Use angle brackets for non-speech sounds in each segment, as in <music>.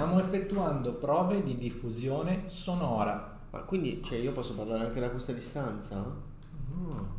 Stiamo effettuando prove di diffusione sonora. Ma quindi cioè, io posso parlare anche da questa distanza? Oh.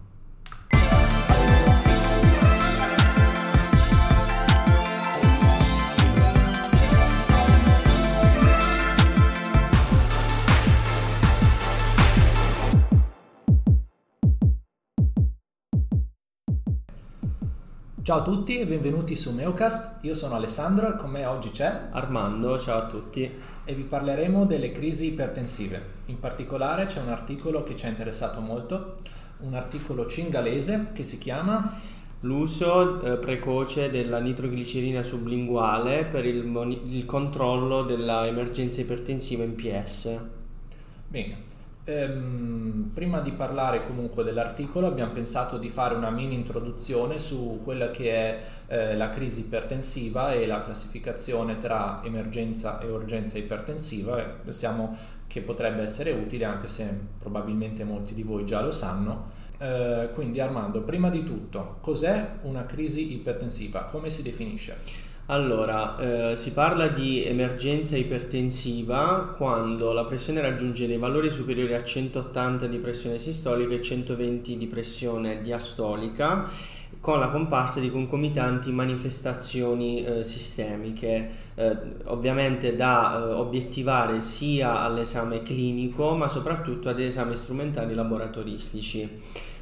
Ciao a tutti e benvenuti su Meocast, io sono Alessandro e con me oggi c'è Armando, ciao a tutti. E vi parleremo delle crisi ipertensive. In particolare c'è un articolo che ci ha interessato molto, un articolo cingalese che si chiama L'uso eh, precoce della nitroglicerina sublinguale per il, moni- il controllo dell'emergenza ipertensiva in PS. Bene, Ehm, prima di parlare comunque dell'articolo abbiamo pensato di fare una mini introduzione su quella che è eh, la crisi ipertensiva e la classificazione tra emergenza e urgenza ipertensiva. pensiamo che potrebbe essere utile anche se probabilmente molti di voi già lo sanno. Eh, quindi Armando, prima di tutto, cos'è una crisi ipertensiva? Come si definisce? Allora, eh, si parla di emergenza ipertensiva quando la pressione raggiunge dei valori superiori a 180 di pressione sistolica e 120 di pressione diastolica con la comparsa di concomitanti manifestazioni eh, sistemiche, eh, ovviamente da eh, obiettivare sia all'esame clinico ma soprattutto ad esami strumentali laboratoristici.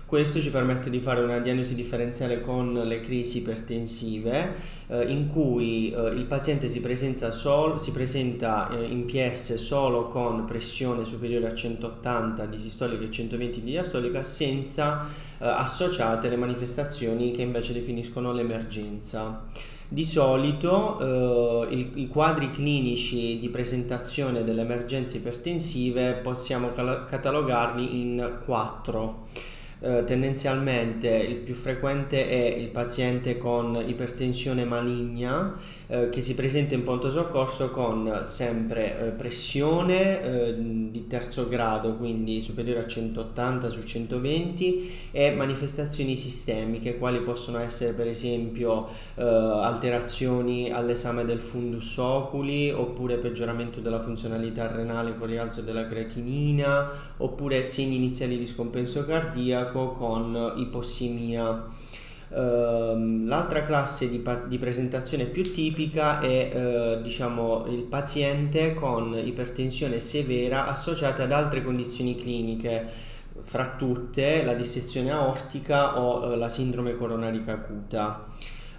Questo ci permette di fare una diagnosi differenziale con le crisi ipertensive eh, in cui eh, il paziente si presenta, sol- si presenta eh, in PS solo con pressione superiore a 180 di sistolica e 120 di diastolica senza eh, associate le manifestazioni che invece definiscono l'emergenza. Di solito eh, i, i, quadri clinici di presentazione delle emergenze ipertensive possiamo cal- catalogarli in quattro. Eh, tendenzialmente il più frequente è il paziente con ipertensione maligna eh, che si presenta in pronto soccorso con sempre eh, pressione eh, di terzo grado, quindi superiore a 180 su 120 e manifestazioni sistemiche, quali possono essere per esempio eh, alterazioni all'esame del fundus oculi oppure peggioramento della funzionalità renale con rialzo della creatinina oppure segni iniziali di scompenso cardiaco con ipossimia. Uh, l'altra classe di, pa- di, presentazione più tipica è uh, diciamo, il paziente con ipertensione severa associata ad altre condizioni cliniche, fra tutte la dissezione aortica o uh, la sindrome coronarica acuta.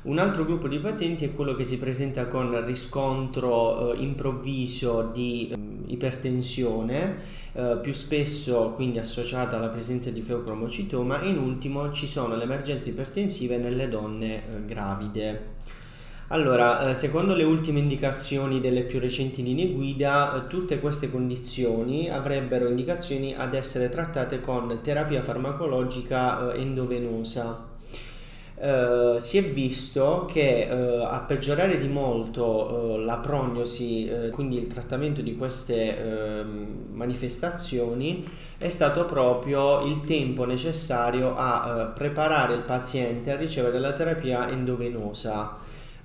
Un altro gruppo di pazienti è quello che si presenta con riscontro eh, improvviso di eh, ipertensione, eh, più spesso quindi associata alla presenza di feocromocitoma e in ultimo ci sono le emergenze ipertensive nelle donne eh, gravide. Allora, eh, secondo le ultime indicazioni delle più recenti linee guida, eh, tutte queste condizioni avrebbero indicazioni ad essere trattate con terapia farmacologica endovenosa Uh, si è visto che uh, a peggiorare di molto uh, la prognosi, quindi il trattamento di queste ehm, manifestazioni, è stato proprio il tempo necessario a preparare il paziente a ricevere la terapia endovenosa.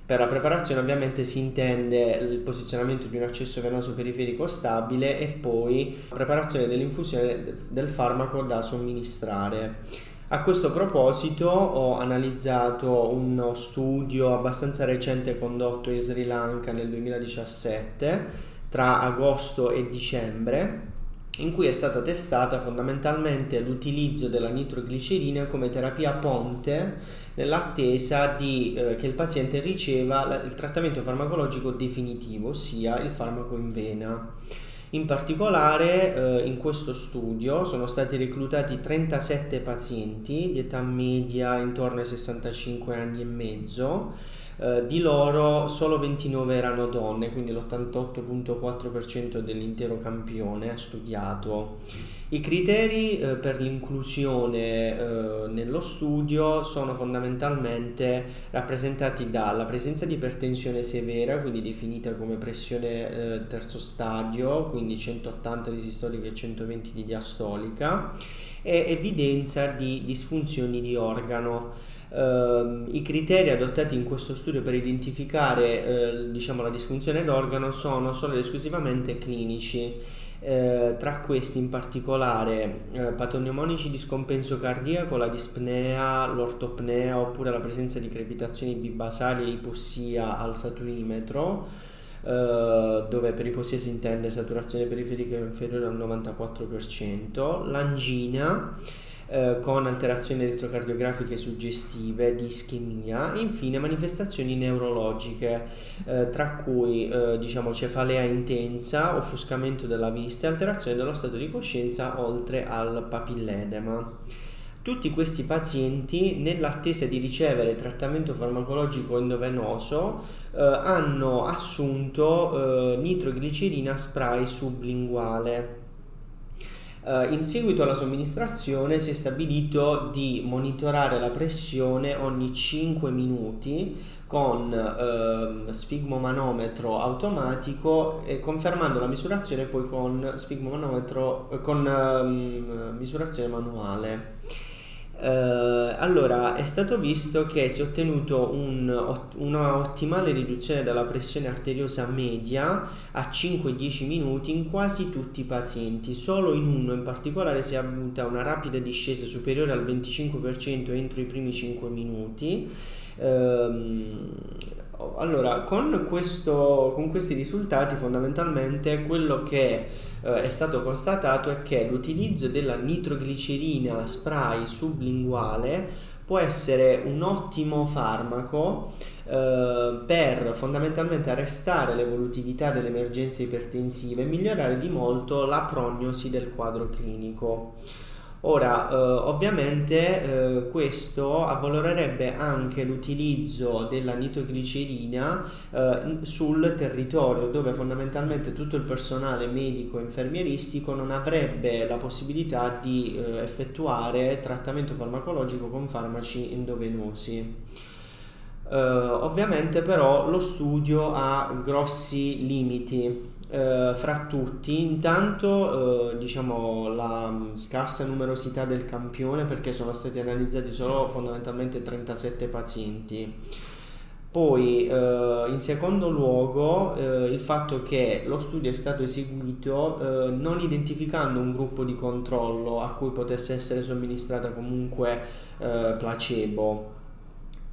Per la preparazione ovviamente si intende il posizionamento di un accesso venoso periferico stabile e poi la preparazione dell'infusione del farmaco da somministrare. A questo proposito ho analizzato uno studio abbastanza recente condotto in Sri Lanka nel 2017 tra agosto e dicembre in cui è stata testata fondamentalmente l'utilizzo della nitroglicerina come terapia ponte nell'attesa di, eh, che il paziente riceva il trattamento farmacologico definitivo, ossia il farmaco in vena. In particolare eh, in questo studio sono stati reclutati 37 pazienti di età media intorno ai 65 anni e mezzo, eh, di loro solo 29 erano donne, quindi l'88.4% dell'intero campione studiato. I criteri eh, per l'inclusione eh, nello studio sono fondamentalmente rappresentati dalla presenza di ipertensione severa, quindi definita come pressione eh, terzo stadio, quindi 180 di sistolica e 120 di diastolica, e evidenza di disfunzioni di organo. Uh, I criteri adottati in questo studio per identificare uh, diciamo, la disfunzione d'organo sono solo ed esclusivamente clinici. Uh, tra questi in particolare eh, patognomonici di scompenso cardiaco, la dispnea, l'ortopnea oppure la presenza di crepitazioni bibasali e ipossia al saturimetro, dove per ipossia si intende saturazione periferica inferiore al 94%, l'angina, eh, con alterazioni elettrocardiografiche suggestive di ischemia e infine manifestazioni neurologiche eh, tra cui eh, diciamo cefalea intensa, offuscamento della vista e alterazione dello stato di coscienza oltre al papilledema. Tutti questi pazienti, nell'attesa di ricevere trattamento farmacologico endovenoso, eh, hanno assunto eh, nitroglicerina spray sublinguale Uh, in seguito alla somministrazione si è stabilito di monitorare la pressione ogni 5 minuti con uh, sfigmomanometro automatico e confermando la misurazione poi con sfigmomanometro con uh, misurazione manuale. Uh, allora, è stato visto che si è ottenuto un, una ottimale riduzione della pressione arteriosa media a 5-10 minuti in quasi tutti i pazienti, solo in uno in particolare si è avuta una rapida discesa superiore al 25% entro i primi 5 minuti. Uh, allora, con, questo, con, questi risultati fondamentalmente quello che eh, è stato constatato è che l'utilizzo della nitroglicerina spray sublinguale può essere un ottimo farmaco eh, per fondamentalmente arrestare l'evolutività delle emergenze ipertensive e migliorare di molto la prognosi del quadro clinico. Ora, eh, ovviamente eh, questo avvalorerebbe anche l'utilizzo della nitroglicerina eh, sul territorio dove fondamentalmente tutto il personale medico e infermieristico non avrebbe la possibilità di eh, effettuare trattamento farmacologico con farmaci endovenosi. Uh, ovviamente però lo studio ha grossi limiti eh, fra tutti, intanto eh, diciamo la mm, scarsa numerosità del campione perché sono stati analizzati solo fondamentalmente 37 pazienti. Poi eh, in secondo luogo eh, il fatto che lo studio è stato eseguito eh, non identificando un gruppo di controllo a cui potesse essere somministrata comunque eh, placebo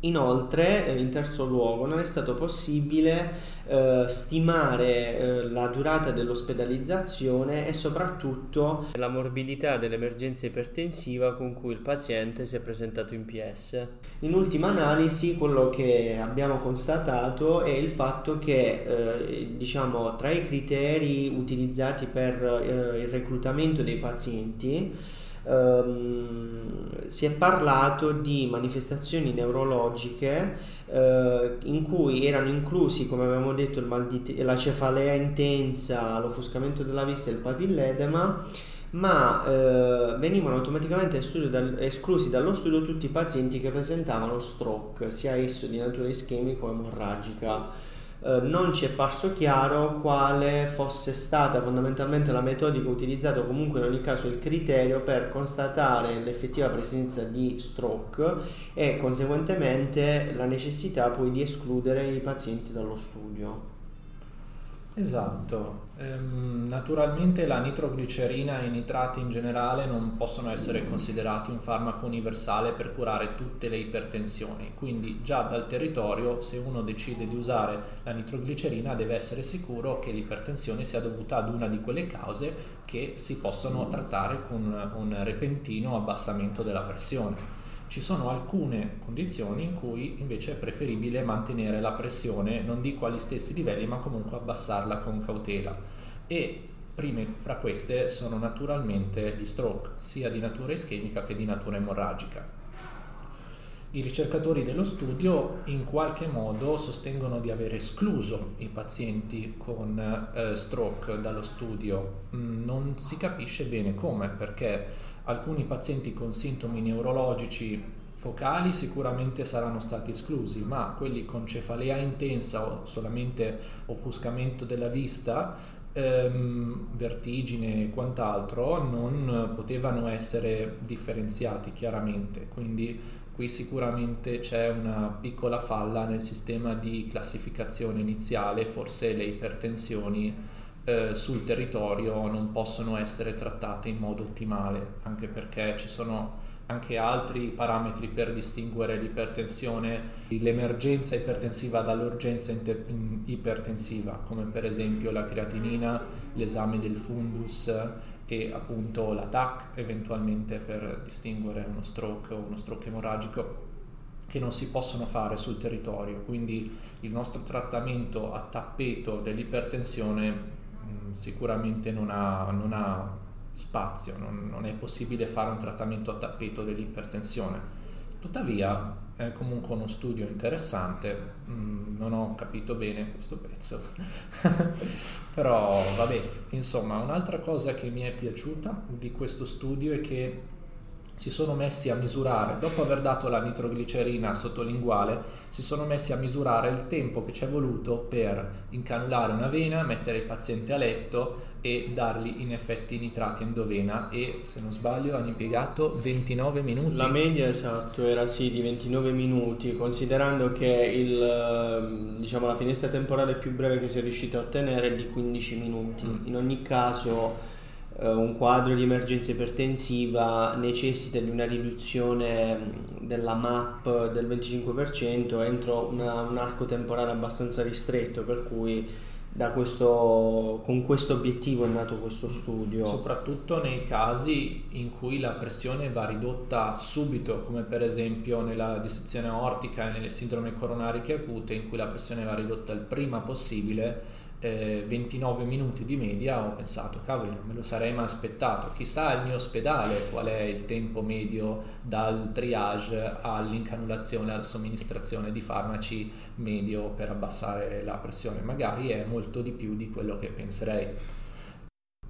Inoltre, eh, in terzo luogo, non è stato possibile eh, stimare eh, la durata dell'ospedalizzazione e soprattutto la morbidità dell'emergenza ipertensiva con cui il paziente si è presentato in PS. In ultima analisi, quello che abbiamo constatato è il fatto che, eh, diciamo, tra i criteri utilizzati per eh, il reclutamento dei pazienti, ehm, si è parlato di manifestazioni neurologiche eh, in cui erano inclusi, come abbiamo detto, il mal di te- la cefalea intensa, l'offuscamento della vista e il papilledema ma eh, venivano automaticamente dal, esclusi dallo studio tutti i pazienti che presentavano stroke, sia esso di natura ischemica o emorragica. Eh, non ci è parso chiaro quale fosse stata fondamentalmente la metodica utilizzata o comunque in ogni caso il criterio per constatare l'effettiva presenza di stroke e conseguentemente la necessità poi di escludere i pazienti dallo studio. Esatto, ehm, naturalmente la nitroglicerina e i nitrati in generale non possono essere considerati un farmaco universale per curare tutte le ipertensioni, quindi già dal territorio se uno decide di usare la nitroglicerina deve essere sicuro che l'ipertensione sia dovuta ad una di quelle cause che si possono trattare con un repentino abbassamento della pressione. Ci sono alcune condizioni in cui invece è preferibile mantenere la pressione, non dico agli stessi livelli, ma comunque abbassarla con cautela. E prime fra queste sono naturalmente gli stroke, sia di natura ischemica che di natura emorragica. I ricercatori dello studio in qualche modo sostengono di aver escluso i pazienti con eh, stroke dallo studio. Mm, non si capisce bene come, perché Alcuni pazienti con sintomi neurologici focali sicuramente saranno stati esclusi, ma quelli con cefalea intensa o solamente offuscamento della vista, ehm, vertigine e quant'altro non potevano essere differenziati chiaramente, quindi qui sicuramente c'è una piccola falla nel sistema di classificazione iniziale, forse le ipertensioni eh, sul territorio non possono essere trattate in modo ottimale, anche perché ci sono anche altri parametri per distinguere l'ipertensione, l'emergenza ipertensiva dall'urgenza inter- ipertensiva, come per esempio la creatinina, l'esame del fundus e appunto la TAC eventualmente per distinguere uno stroke o uno stroke emorragico che non si possono fare sul territorio, quindi il nostro trattamento a tappeto dell'ipertensione mh, sicuramente non ha, non ha spazio, non, non, è possibile fare un trattamento a tappeto dell'ipertensione. Tuttavia è comunque uno studio interessante, mm, non ho capito bene questo pezzo, <laughs> però vabbè, insomma un'altra cosa che mi è piaciuta di questo studio è che si sono messi a misurare, dopo aver dato la nitroglicerina sottolinguale, si sono messi a misurare il tempo che ci è voluto per incannulare una vena, mettere il paziente a letto e dargli in effetti nitrati endovena e se non sbaglio hanno impiegato 29 minuti. La media esatto era sì di 29 minuti, considerando che il, ehm, diciamo, la finestra temporale più breve che si è riuscito a ottenere è di 15 minuti. Mm. In ogni caso un quadro di emergenza ipertensiva necessita di una riduzione della MAP del 25% entro una, un arco temporale abbastanza ristretto, per cui questo, con questo obiettivo è nato questo studio. Soprattutto nei casi in cui la pressione va ridotta subito, come per esempio nella dissezione aortica e nelle sindrome coronariche acute, in cui la pressione va ridotta il prima possibile eh, 29 minuti di media ho pensato cavoli non me lo sarei mai aspettato. Chissà il mio ospedale qual è il tempo medio dal triage all'incanulazione alla somministrazione di farmaci medio per abbassare la pressione. Magari è molto di più di quello che penserei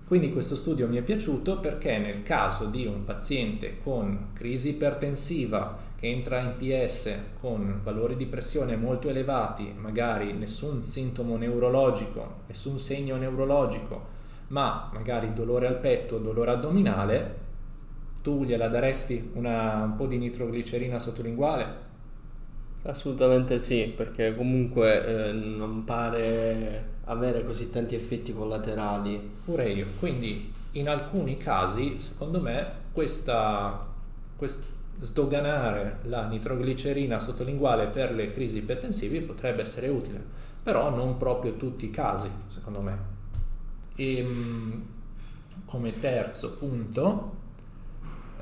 quindi questo studio mi è piaciuto perché nel caso di un paziente con crisi ipertensiva che entra in PS con valori di pressione molto elevati, magari nessun sintomo neurologico, nessun segno neurologico, ma magari dolore al petto, dolore addominale, tu gliela daresti una, un po' di nitroglicerina sottolinguale? Assolutamente sì, perché comunque eh, non pare avere così tanti effetti collaterali. Pure io, quindi in alcuni casi, secondo me, questa, quest, sdoganare la nitroglicerina sottolinguale per le crisi ipertensive potrebbe essere utile, però non proprio tutti i casi, secondo me. E ehm, come terzo punto,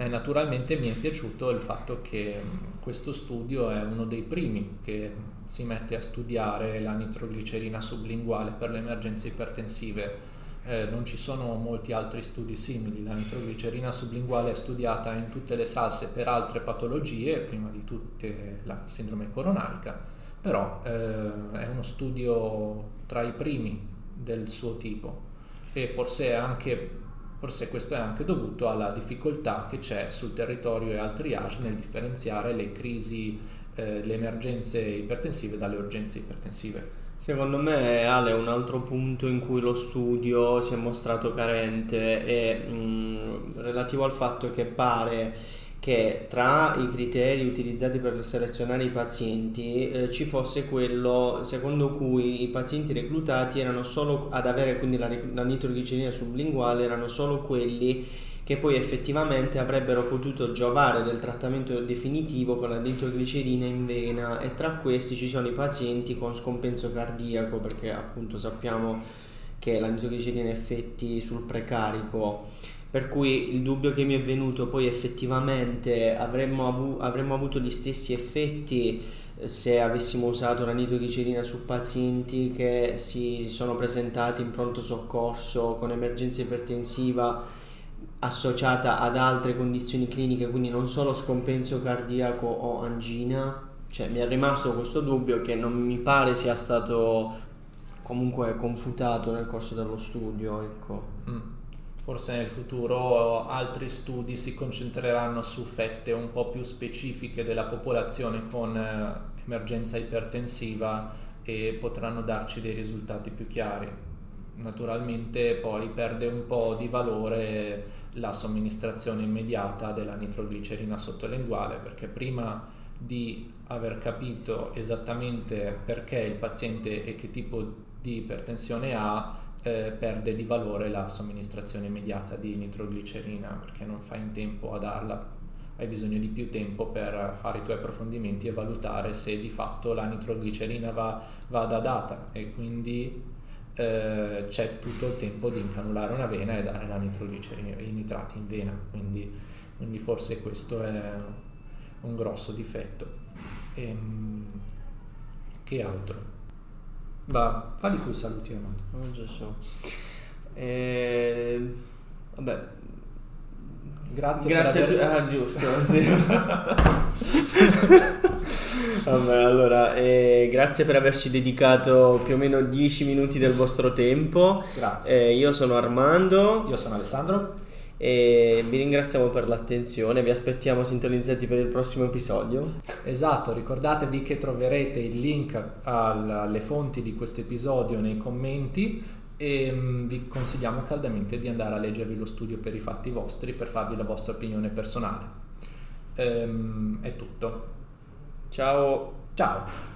eh, naturalmente mi è piaciuto il fatto che questo studio è uno dei primi che si mette a studiare la nitroglicerina sublinguale per le emergenze ipertensive. Eh, non ci sono molti altri studi simili. La nitroglicerina sublinguale è studiata in tutte le salse per altre patologie, prima di tutte la sindrome coronarica, però eh, è uno studio tra i primi del suo tipo e forse anche Forse questo è anche dovuto alla difficoltà che c'è sul territorio e al triage nel differenziare le crisi, eh, le emergenze ipertensive dalle urgenze ipertensive. Secondo me Ale un altro punto in cui lo studio si è mostrato carente è mh, mm, relativo al fatto che pare che tra i criteri utilizzati per selezionare i pazienti eh, ci fosse quello secondo cui i pazienti reclutati erano solo ad avere quindi la, la nitroglicerina sublinguale erano solo quelli che poi effettivamente avrebbero potuto giovare del trattamento definitivo con la nitroglicerina in vena. E tra questi ci sono i pazienti con scompenso cardiaco perché appunto sappiamo che la nitroglicerina ha effetti sul precarico per cui il dubbio che mi è venuto poi effettivamente avremmo, avu- avremmo avuto gli stessi effetti eh, se avessimo usato la nitroglicerina su pazienti che si sono presentati in pronto soccorso con emergenza ipertensiva associata ad altre condizioni cliniche, quindi non solo scompenso cardiaco o angina. Cioè, mi è rimasto questo dubbio che non mi pare sia stato comunque confutato nel corso dello studio, ecco. Mm forse nel futuro altri studi si concentreranno su fette un po' più specifiche della popolazione con eh, emergenza ipertensiva e potranno darci dei risultati più chiari. naturalmente poi perde un po' di valore la somministrazione immediata della nitroglicerina sottolinguale perché prima di aver capito esattamente perché il paziente e che tipo di ipertensione ha eh, perde di valore la somministrazione immediata di nitroglicerina perché non fai in tempo a darla hai bisogno di più tempo per fare i tuoi approfondimenti e valutare se di fatto la nitroglicerina va, vada data e quindi eh, c'è tutto il tempo di incanulare una vena e dare la nitroglicerina, i nitrati in vena, quindi, quindi forse questo è un grosso difetto. E, ehm, che altro? Va, falli tu saluti Armando. Non già so. Eh, vabbè. Grazie, Grazie per aver... a tu. Ah, giusto, sì. <laughs> Vabbè, allora, eh, grazie per averci dedicato più o meno 10 minuti del vostro tempo. Grazie. Eh, io sono Armando. Io sono Alessandro. E vi ringraziamo per l'attenzione, vi aspettiamo sintonizzati per il prossimo episodio. Esatto, ricordatevi che troverete il link alle fonti di questo episodio nei commenti e mm, vi consigliamo caldamente di andare a leggervi lo studio per i fatti vostri per farvi la vostra opinione personale. Ehm, è tutto. Ciao. Ciao.